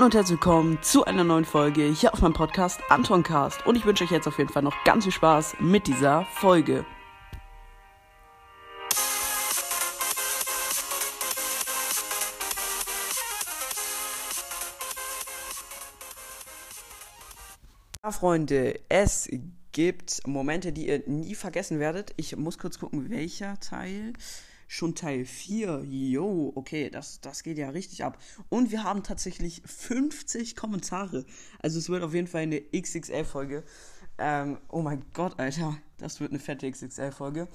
Hallo und herzlich willkommen zu einer neuen Folge hier auf meinem Podcast Antoncast. Und ich wünsche euch jetzt auf jeden Fall noch ganz viel Spaß mit dieser Folge. Ja, Freunde, es gibt Momente, die ihr nie vergessen werdet. Ich muss kurz gucken, welcher Teil. Schon Teil 4. Jo, okay, das, das geht ja richtig ab. Und wir haben tatsächlich 50 Kommentare. Also es wird auf jeden Fall eine XXL-Folge. Ähm, oh mein Gott, Alter. Das wird eine fette XXL-Folge.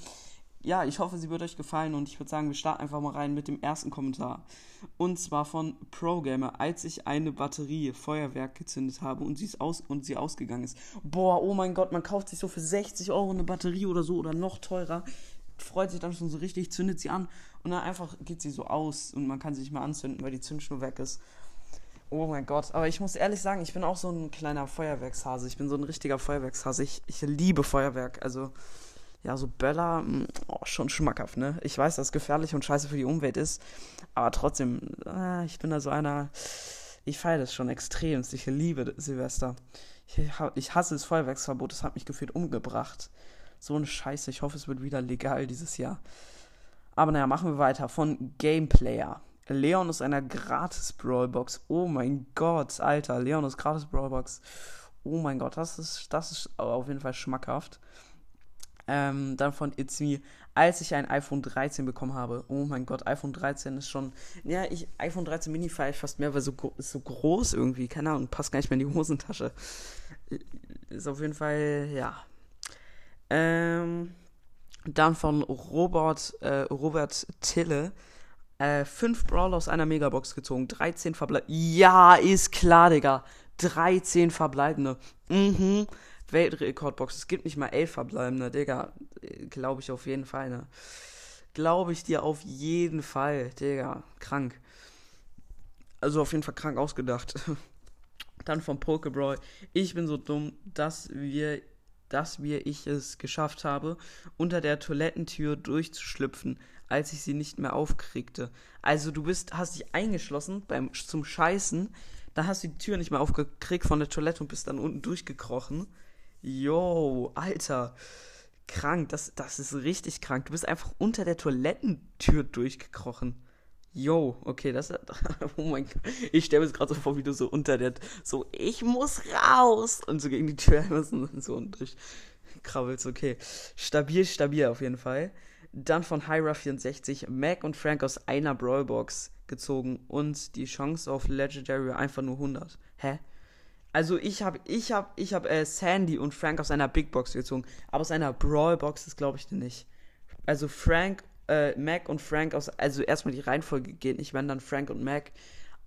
Ja, ich hoffe, sie wird euch gefallen und ich würde sagen, wir starten einfach mal rein mit dem ersten Kommentar. Und zwar von ProGamer, als ich eine Batterie Feuerwerk gezündet habe und sie, ist aus und sie ausgegangen ist. Boah, oh mein Gott, man kauft sich so für 60 Euro eine Batterie oder so oder noch teurer freut sich dann schon so richtig, zündet sie an und dann einfach geht sie so aus und man kann sie nicht mehr anzünden, weil die Zündschnur weg ist. Oh mein Gott, aber ich muss ehrlich sagen, ich bin auch so ein kleiner Feuerwerkshase. Ich bin so ein richtiger Feuerwerkshase. Ich, ich liebe Feuerwerk. Also, ja, so Böller, mm, oh, schon schmackhaft, ne? Ich weiß, dass es gefährlich und scheiße für die Umwelt ist, aber trotzdem, äh, ich bin da so einer, ich feiere das schon extrem. Ich liebe Silvester. Ich, ich hasse das Feuerwerksverbot, das hat mich gefühlt umgebracht. So eine Scheiße. Ich hoffe, es wird wieder legal dieses Jahr. Aber naja, machen wir weiter. Von Gameplayer. Leon ist einer gratis Brawlbox. Oh mein Gott, Alter. Leon ist gratis Brawlbox. Oh mein Gott, das ist, das ist auf jeden Fall schmackhaft. Ähm, dann von It's Me, als ich ein iPhone 13 bekommen habe. Oh mein Gott, iPhone 13 ist schon. Ja, ich, iPhone 13 Mini feiere ich fast mehr, weil so ist so groß irgendwie. Keine Ahnung, passt gar nicht mehr in die Hosentasche. Ist auf jeden Fall, ja, ähm, dann von Robert, äh, Robert Tille. Äh, fünf Brawler aus einer Megabox gezogen. 13 verbleibende. Ja, ist klar, Digga. 13 verbleibende. Mhm. Weltrekordbox. Es gibt nicht mal 11 verbleibende, Digga. Glaube ich auf jeden Fall, ne? Glaube ich dir auf jeden Fall, Digga. Krank. Also auf jeden Fall krank ausgedacht. Dann vom Pokebrawl. Ich bin so dumm, dass wir dass wir ich es geschafft habe, unter der Toilettentür durchzuschlüpfen, als ich sie nicht mehr aufkriegte. Also du bist, hast dich eingeschlossen beim zum Scheißen, da hast du die Tür nicht mehr aufgekriegt von der Toilette und bist dann unten durchgekrochen. Yo, Alter. Krank, das, das ist richtig krank. Du bist einfach unter der Toilettentür durchgekrochen. Yo, okay, das ist. Oh mein Gott. Ich stelle mir gerade so vor, wie du so unter der. So, ich muss raus! Und so gegen die Tür müssen und so und durchkrabbelst. Okay. Stabil, stabil auf jeden Fall. Dann von Hyra64 Mac und Frank aus einer Brawlbox gezogen und die Chance auf Legendary einfach nur 100. Hä? Also ich habe ich habe ich habe äh, Sandy und Frank aus einer Big Box gezogen, aber aus einer Brawlbox ist glaube ich nicht. Also Frank äh, Mac und Frank aus, also erstmal die Reihenfolge geht nicht, wenn dann Frank und Mac.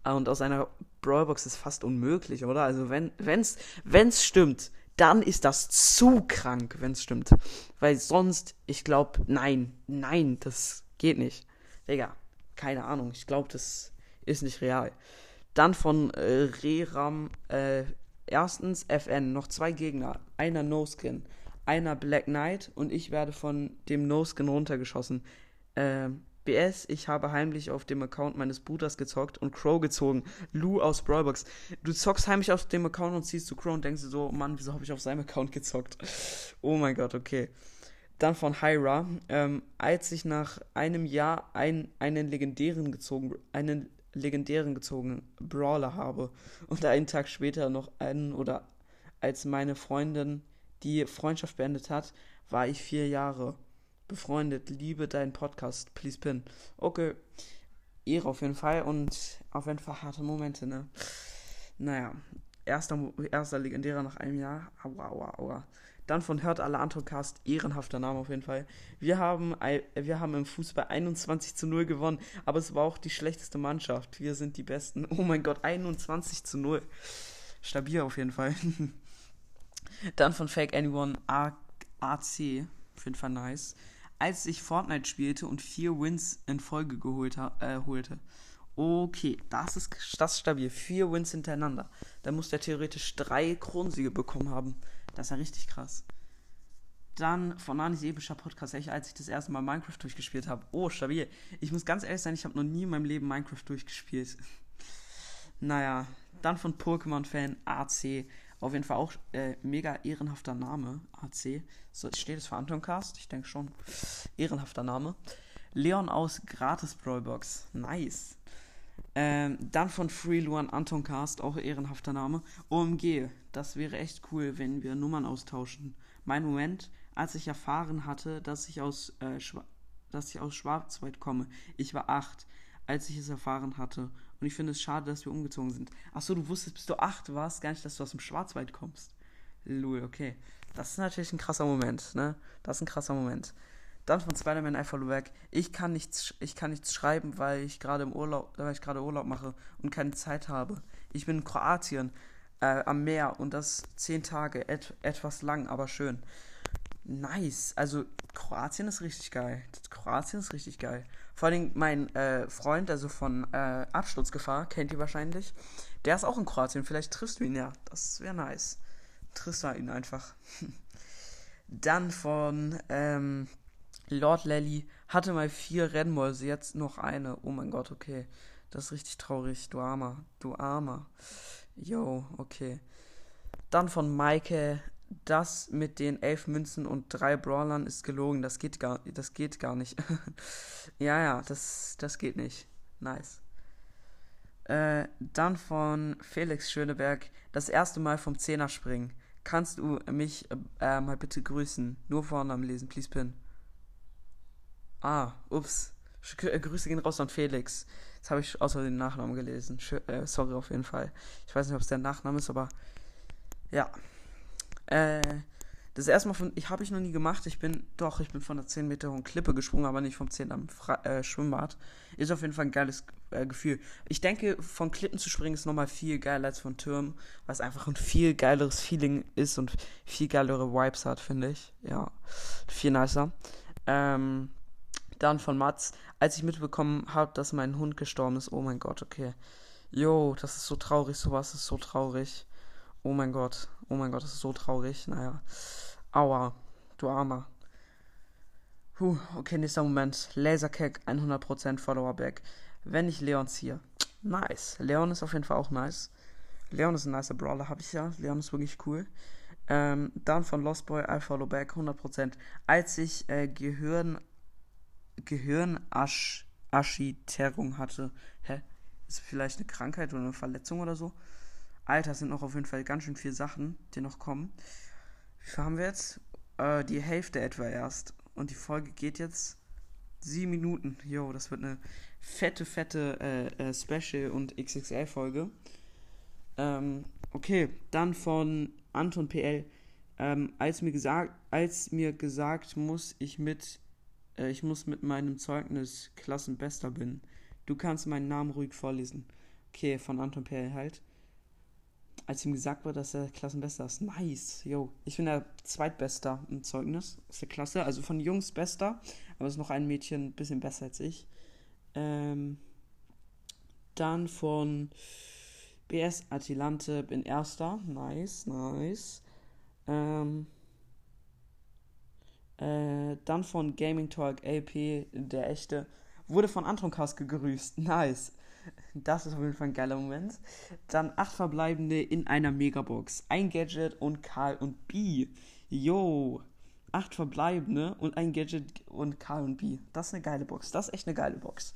Äh, und aus einer Brawlbox ist fast unmöglich, oder? Also wenn wenn's wenn's stimmt, dann ist das zu krank, wenn's stimmt, weil sonst, ich glaube, nein, nein, das geht nicht, Digga, keine Ahnung, ich glaube, das ist nicht real. Dann von äh, Reram, äh, erstens FN, noch zwei Gegner, einer No-Skin, einer Black Knight und ich werde von dem No-Skin runtergeschossen. Äh, BS, ich habe heimlich auf dem Account meines Bruders gezockt und Crow gezogen. Lou aus Brawlbox. Du zockst heimlich auf dem Account und siehst du Crow und denkst dir so, Mann, wieso habe ich auf seinem Account gezockt? Oh mein Gott, okay. Dann von Hyra. Ähm, als ich nach einem Jahr ein, einen legendären gezogen, einen legendären gezogen Brawler habe und einen Tag später noch einen oder als meine Freundin die Freundschaft beendet hat, war ich vier Jahre befreundet. Liebe deinen Podcast. Please pin. Okay. Ehre auf jeden Fall und auf jeden Fall harte Momente, ne? Naja. Erster, erster legendärer nach einem Jahr. Aua, aua, aua. Dann von Hört alle Antrocast, ehrenhafter Name auf jeden Fall. Wir haben, wir haben im Fußball 21 zu 0 gewonnen, aber es war auch die schlechteste Mannschaft. Wir sind die Besten. Oh mein Gott, 21 zu 0. Stabil auf jeden Fall. Dann von Fake Anyone AC. Auf jeden Fall nice als ich Fortnite spielte und vier Wins in Folge geholt äh, holte. Okay, das ist, das stabil. Vier Wins hintereinander. Da muss der theoretisch drei Kronsiege bekommen haben. Das ist ja richtig krass. Dann von Nanis epischer Podcast, als ich das erste Mal Minecraft durchgespielt habe. Oh, stabil. Ich muss ganz ehrlich sein, ich habe noch nie in meinem Leben Minecraft durchgespielt. Naja, dann von Pokémon-Fan AC. Auf jeden Fall auch äh, mega ehrenhafter Name. AC. So, steht es für Anton Cast? Ich denke schon. Ehrenhafter Name. Leon aus Gratis Brawlbox. Nice. Ähm, dann von Free Luan Anton Cast, auch ehrenhafter Name. OMG, das wäre echt cool, wenn wir Nummern austauschen. Mein Moment, als ich erfahren hatte, dass ich aus, äh, dass ich aus Schwarzwald komme. Ich war acht, als ich es erfahren hatte. Und ich finde es schade, dass wir umgezogen sind. Achso, du wusstest, bis du acht warst, gar nicht, dass du aus dem Schwarzwald kommst. Lul, okay. Das ist natürlich ein krasser Moment, ne? Das ist ein krasser Moment. Dann von Spider-Man I Follow Back. Ich kann nichts, ich kann nichts schreiben, weil ich gerade im Urlaub, weil ich gerade Urlaub mache und keine Zeit habe. Ich bin in Kroatien äh, am Meer und das zehn Tage, et, etwas lang, aber schön. Nice. Also Kroatien ist richtig geil. Kroatien ist richtig geil. Vor allem mein äh, Freund, also von äh, Absturzgefahr, kennt ihr wahrscheinlich. Der ist auch in Kroatien. Vielleicht triffst du ihn ja. Das wäre nice. Triffst du ihn einfach. Dann von ähm, Lord Lally hatte mal vier Rennmäuse, jetzt noch eine. Oh mein Gott, okay. Das ist richtig traurig. Du Armer. Du Armer. Yo, okay. Dann von Maike. Das mit den elf Münzen und drei Brawlern ist gelogen. Das geht gar, das geht gar nicht. ja, ja, das, das geht nicht. Nice. Äh, dann von Felix Schöneberg. Das erste Mal vom Zehner springen. Kannst du mich äh, mal bitte grüßen? Nur Vornamen lesen, please pin. Ah, ups. Äh, Grüße gehen raus an Felix. Jetzt habe ich außer den Nachnamen gelesen. Sch äh, sorry auf jeden Fall. Ich weiß nicht, ob es der Nachname ist, aber ja. Äh, das erste Mal von, ich habe ich noch nie gemacht. Ich bin, doch, ich bin von der 10 Meter hohen Klippe gesprungen, aber nicht vom 10 am Fra äh, Schwimmbad. Ist auf jeden Fall ein geiles äh, Gefühl. Ich denke, von Klippen zu springen ist nochmal viel geiler als von Türmen, weil es einfach ein viel geileres Feeling ist und viel geilere Vibes hat, finde ich. Ja, viel nicer. Ähm, dann von Mats, als ich mitbekommen habe, dass mein Hund gestorben ist. Oh mein Gott, okay. Jo, das ist so traurig, sowas ist so traurig. Oh mein Gott, oh mein Gott, das ist so traurig. Naja. Aua, du Armer. Puh, okay, nächster Moment. Lasercack 100% Follower back. Wenn ich Leon ziehe. Nice. Leon ist auf jeden Fall auch nice. Leon ist ein nicer Brawler, habe ich ja. Leon ist wirklich cool. Ähm, dann von Lost Boy, I follow back 100%. Als ich äh, Gehirn Gehirnaschiterung hatte. Hä? Ist vielleicht eine Krankheit oder eine Verletzung oder so? Alter, sind noch auf jeden Fall ganz schön viele Sachen, die noch kommen. Wie viel haben wir jetzt? Äh, die Hälfte etwa erst. Und die Folge geht jetzt sieben Minuten. Jo, das wird eine fette, fette äh, äh, Special- und XXL-Folge. Ähm, okay, dann von Anton PL. Ähm, als mir gesagt, als mir gesagt, muss ich mit äh, ich muss mit meinem Zeugnis Klassenbester bin. Du kannst meinen Namen ruhig vorlesen. Okay, von Anton Perl halt. Als ihm gesagt wurde, dass er Klassenbester ist. Nice, yo. Ich bin der Zweitbester im Zeugnis aus der Klasse. Also von Jungs Bester. Aber es ist noch ein Mädchen ein bisschen besser als ich. Ähm, dann von BS Atilante bin Erster. Nice, nice. Ähm, äh, dann von Gaming Talk AP, der echte, wurde von Anton Kass gegrüßt. Nice. Das ist auf jeden Fall ein geiler Moment. Dann acht verbleibende in einer Megabox. Ein Gadget und Karl und B. Yo. Acht verbleibende und ein Gadget und Karl und B. Das ist eine geile Box. Das ist echt eine geile Box.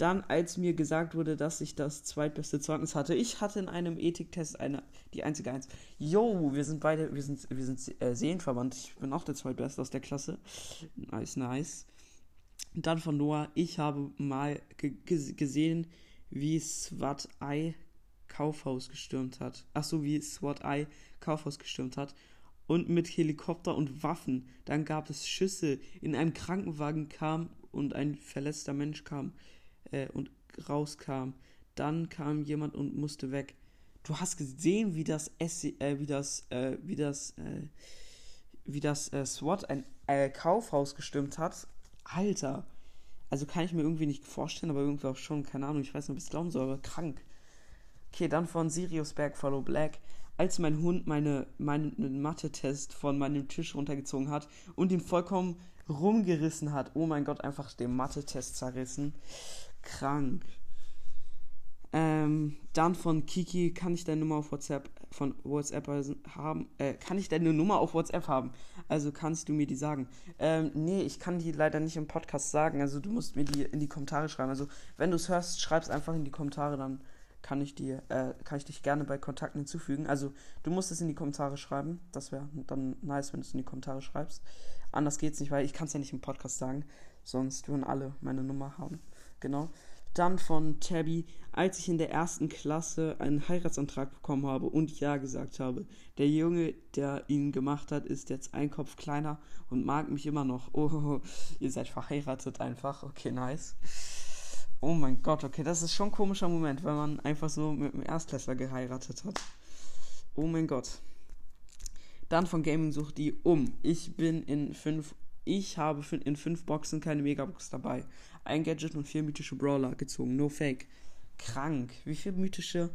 Dann, als mir gesagt wurde, dass ich das zweitbeste Zeugnis hatte, ich hatte in einem Ethiktest eine, die einzige Eins. Yo, wir sind beide, wir sind, wir sind äh, Seelenverwandt. Ich bin auch der zweitbeste aus der Klasse. Nice, nice. Dann von Noah, ich habe mal gesehen, wie SWAT Eye Kaufhaus gestürmt hat. Ach so, wie SWAT Eye Kaufhaus gestürmt hat. Und mit Helikopter und Waffen. Dann gab es Schüsse. In einem Krankenwagen kam und ein verletzter Mensch kam äh, und rauskam. Dann kam jemand und musste weg. Du hast gesehen, wie das S äh, wie das äh, wie das äh, wie das äh, SWAT ein äh, Kaufhaus gestürmt hat. Alter. Also kann ich mir irgendwie nicht vorstellen, aber irgendwie auch schon, keine Ahnung, ich weiß nicht, ob ich es glauben soll, aber krank. Okay, dann von Sirius Berg Follow Black. Als mein Hund meine, meinen Mathe-Test von meinem Tisch runtergezogen hat und ihn vollkommen rumgerissen hat. Oh mein Gott, einfach den Mathe-Test zerrissen krank. Ähm, dann von Kiki, kann ich deine Nummer auf WhatsApp von WhatsApp haben? Äh, kann ich deine Nummer auf WhatsApp haben? Also kannst du mir die sagen? Ähm, nee, ich kann die leider nicht im Podcast sagen. Also du musst mir die in die Kommentare schreiben. Also wenn du es hörst, schreib es einfach in die Kommentare, dann kann ich dir, äh, kann ich dich gerne bei Kontakten hinzufügen. Also du musst es in die Kommentare schreiben. Das wäre dann nice, wenn du es in die Kommentare schreibst. Anders geht's nicht, weil ich kann es ja nicht im Podcast sagen. Sonst würden alle meine Nummer haben. Genau. Dann von Tabby, als ich in der ersten Klasse einen Heiratsantrag bekommen habe und Ja gesagt habe. Der Junge, der ihn gemacht hat, ist jetzt ein Kopf kleiner und mag mich immer noch. Oh, ihr seid verheiratet einfach. Okay, nice. Oh mein Gott, okay, das ist schon ein komischer Moment, wenn man einfach so mit einem Erstklässler geheiratet hat. Oh mein Gott. Dann von Gaming sucht die um. Ich bin in fünf. Ich habe in fünf Boxen keine Megabox dabei ein Gadget und vier mythische Brawler gezogen. No fake. Krank. Wie viele mythische?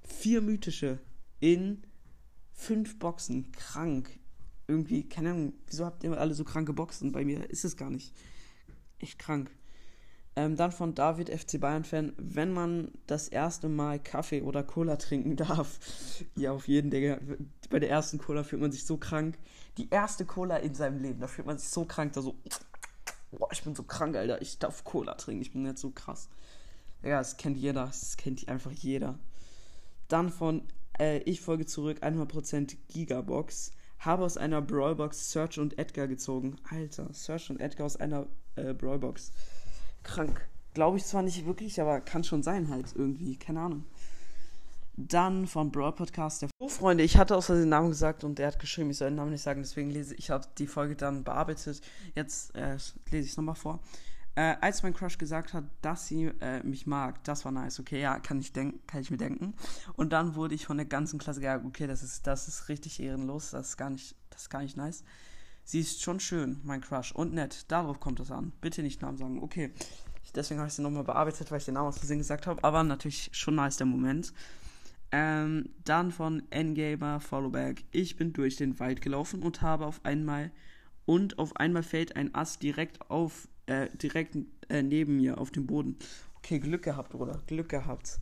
Vier mythische in fünf Boxen. Krank. Irgendwie, keine Ahnung, wieso habt ihr alle so kranke Boxen? Bei mir ist es gar nicht. Echt krank. Ähm, dann von David, FC Bayern-Fan. Wenn man das erste Mal Kaffee oder Cola trinken darf, ja, auf jeden, Digga. Bei der ersten Cola fühlt man sich so krank. Die erste Cola in seinem Leben, da fühlt man sich so krank, da so Boah, ich bin so krank, Alter. Ich darf Cola trinken. Ich bin jetzt so krass. Ja, das kennt jeder. Das kennt einfach jeder. Dann von äh, Ich folge zurück 100% Gigabox. Habe aus einer Brawlbox Search und Edgar gezogen. Alter, Search und Edgar aus einer äh, Brawlbox. Krank. Glaube ich zwar nicht wirklich, aber kann schon sein halt irgendwie. Keine Ahnung. Dann vom Brawl Podcast. Der oh, Freunde, ich hatte außer den Namen gesagt und der hat geschrieben, ich soll den Namen nicht sagen, deswegen lese ich, habe die Folge dann bearbeitet. Jetzt äh, lese ich es nochmal vor. Äh, als mein Crush gesagt hat, dass sie äh, mich mag, das war nice. Okay, ja, kann ich denken, kann ich mir denken. Und dann wurde ich von der ganzen Klasse gesagt, okay, das ist, das ist richtig ehrenlos, das ist gar nicht, das ist gar nicht nice. Sie ist schon schön, mein Crush, und nett. Darauf kommt es an. Bitte nicht Namen sagen. Okay. Deswegen habe ich sie nochmal bearbeitet, weil ich den Namen aus Versehen gesagt habe. Aber natürlich schon nice der Moment. Ähm, dann von N-Gamer Followback. Ich bin durch den Wald gelaufen und habe auf einmal und auf einmal fällt ein Ast direkt auf äh, direkt äh, neben mir auf dem Boden. Okay, Glück gehabt, Bruder. Glück gehabt.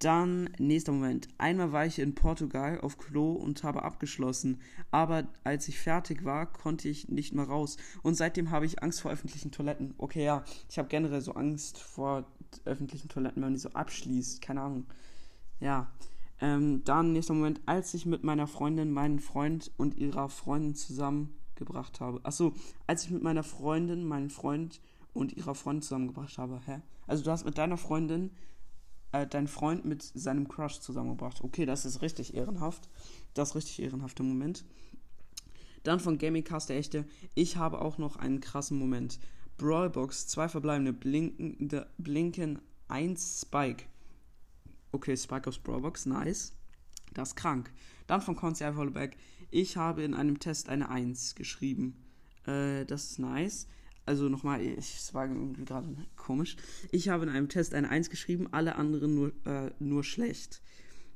Dann, nächster Moment. Einmal war ich in Portugal auf Klo und habe abgeschlossen. Aber als ich fertig war, konnte ich nicht mehr raus. Und seitdem habe ich Angst vor öffentlichen Toiletten. Okay, ja. Ich habe generell so Angst vor öffentlichen Toiletten, wenn man die so abschließt. Keine Ahnung. Ja. Ähm, dann, nächster Moment, als ich mit meiner Freundin meinen Freund und ihrer Freundin zusammengebracht habe. Achso, als ich mit meiner Freundin meinen Freund und ihrer Freundin zusammengebracht habe. Hä? Also du hast mit deiner Freundin äh, deinen Freund mit seinem Crush zusammengebracht. Okay, das ist richtig ehrenhaft. Das ist richtig ehrenhafter Moment. Dann von Gaming Cast der echte. Ich habe auch noch einen krassen Moment. Brawlbox, zwei verbleibende, blinkende, blinken, 1 Spike. Okay, Spike aus Brawlbox, nice. Das ist krank. Dann von Concierge Hollowback. Ich habe in einem Test eine 1 geschrieben. Äh, das ist nice. Also nochmal, es war irgendwie gerade komisch. Ich habe in einem Test eine 1 geschrieben, alle anderen nur, äh, nur schlecht.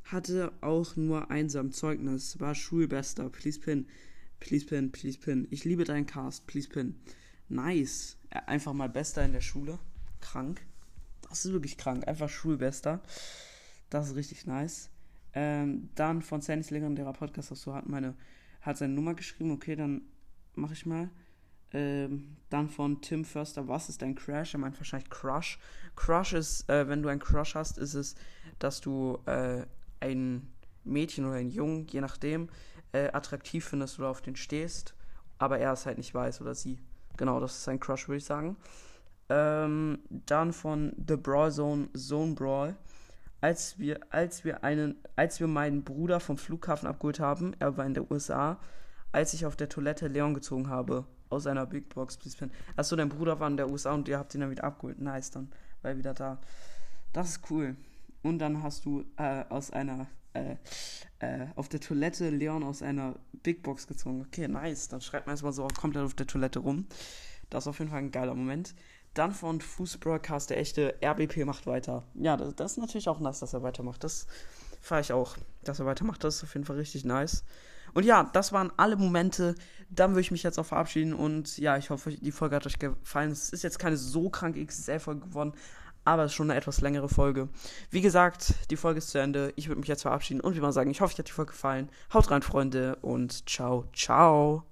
Hatte auch nur einsam Zeugnis. War Schulbester. Please pin. Please pin, please pin. Ich liebe deinen Cast. Please pin. Nice. Einfach mal Bester in der Schule. Krank. Das ist wirklich krank. Einfach Schulbester. Das ist richtig nice. Ähm, dann von Sandys legendärer Podcast, so hat meine, hat seine Nummer geschrieben. Okay, dann mache ich mal. Ähm, dann von Tim Förster, was ist dein Crash? Er meint wahrscheinlich Crush. Crush ist, äh, wenn du einen Crush hast, ist es, dass du äh, ein Mädchen oder einen Jungen, je nachdem, äh, attraktiv findest oder auf den stehst, aber er es halt nicht weiß oder sie. Genau, das ist ein Crush, würde ich sagen. Ähm, dann von The Brawl Zone, Zone Brawl als wir, als wir einen, als wir meinen Bruder vom Flughafen abgeholt haben, er war in der USA, als ich auf der Toilette Leon gezogen habe. Aus einer Big Box. Achso, dein Bruder war in der USA und ihr habt ihn dann wieder abgeholt. Nice, dann war er wieder da. Das ist cool. Und dann hast du äh, aus einer, äh, äh, auf der Toilette Leon aus einer Big Box gezogen. Okay, nice. Dann schreibt man erstmal so komplett auf der Toilette rum. Das ist auf jeden Fall ein geiler Moment. Dann von Fußbroadcast, der echte RBP macht weiter. Ja, das, das, ist natürlich auch nice, dass er weitermacht. Das fahre ich auch, dass er weitermacht. Das ist auf jeden Fall richtig nice. Und ja, das waren alle Momente. Dann würde ich mich jetzt auch verabschieden. Und ja, ich hoffe, die Folge hat euch gefallen. Es ist jetzt keine so kranke XSL-Folge geworden. aber es ist schon eine etwas längere Folge. Wie gesagt, die Folge ist zu Ende. Ich würde mich jetzt verabschieden und wie mal sagen, ich hoffe, euch hat die Folge gefallen. Haut rein, Freunde, und ciao, ciao.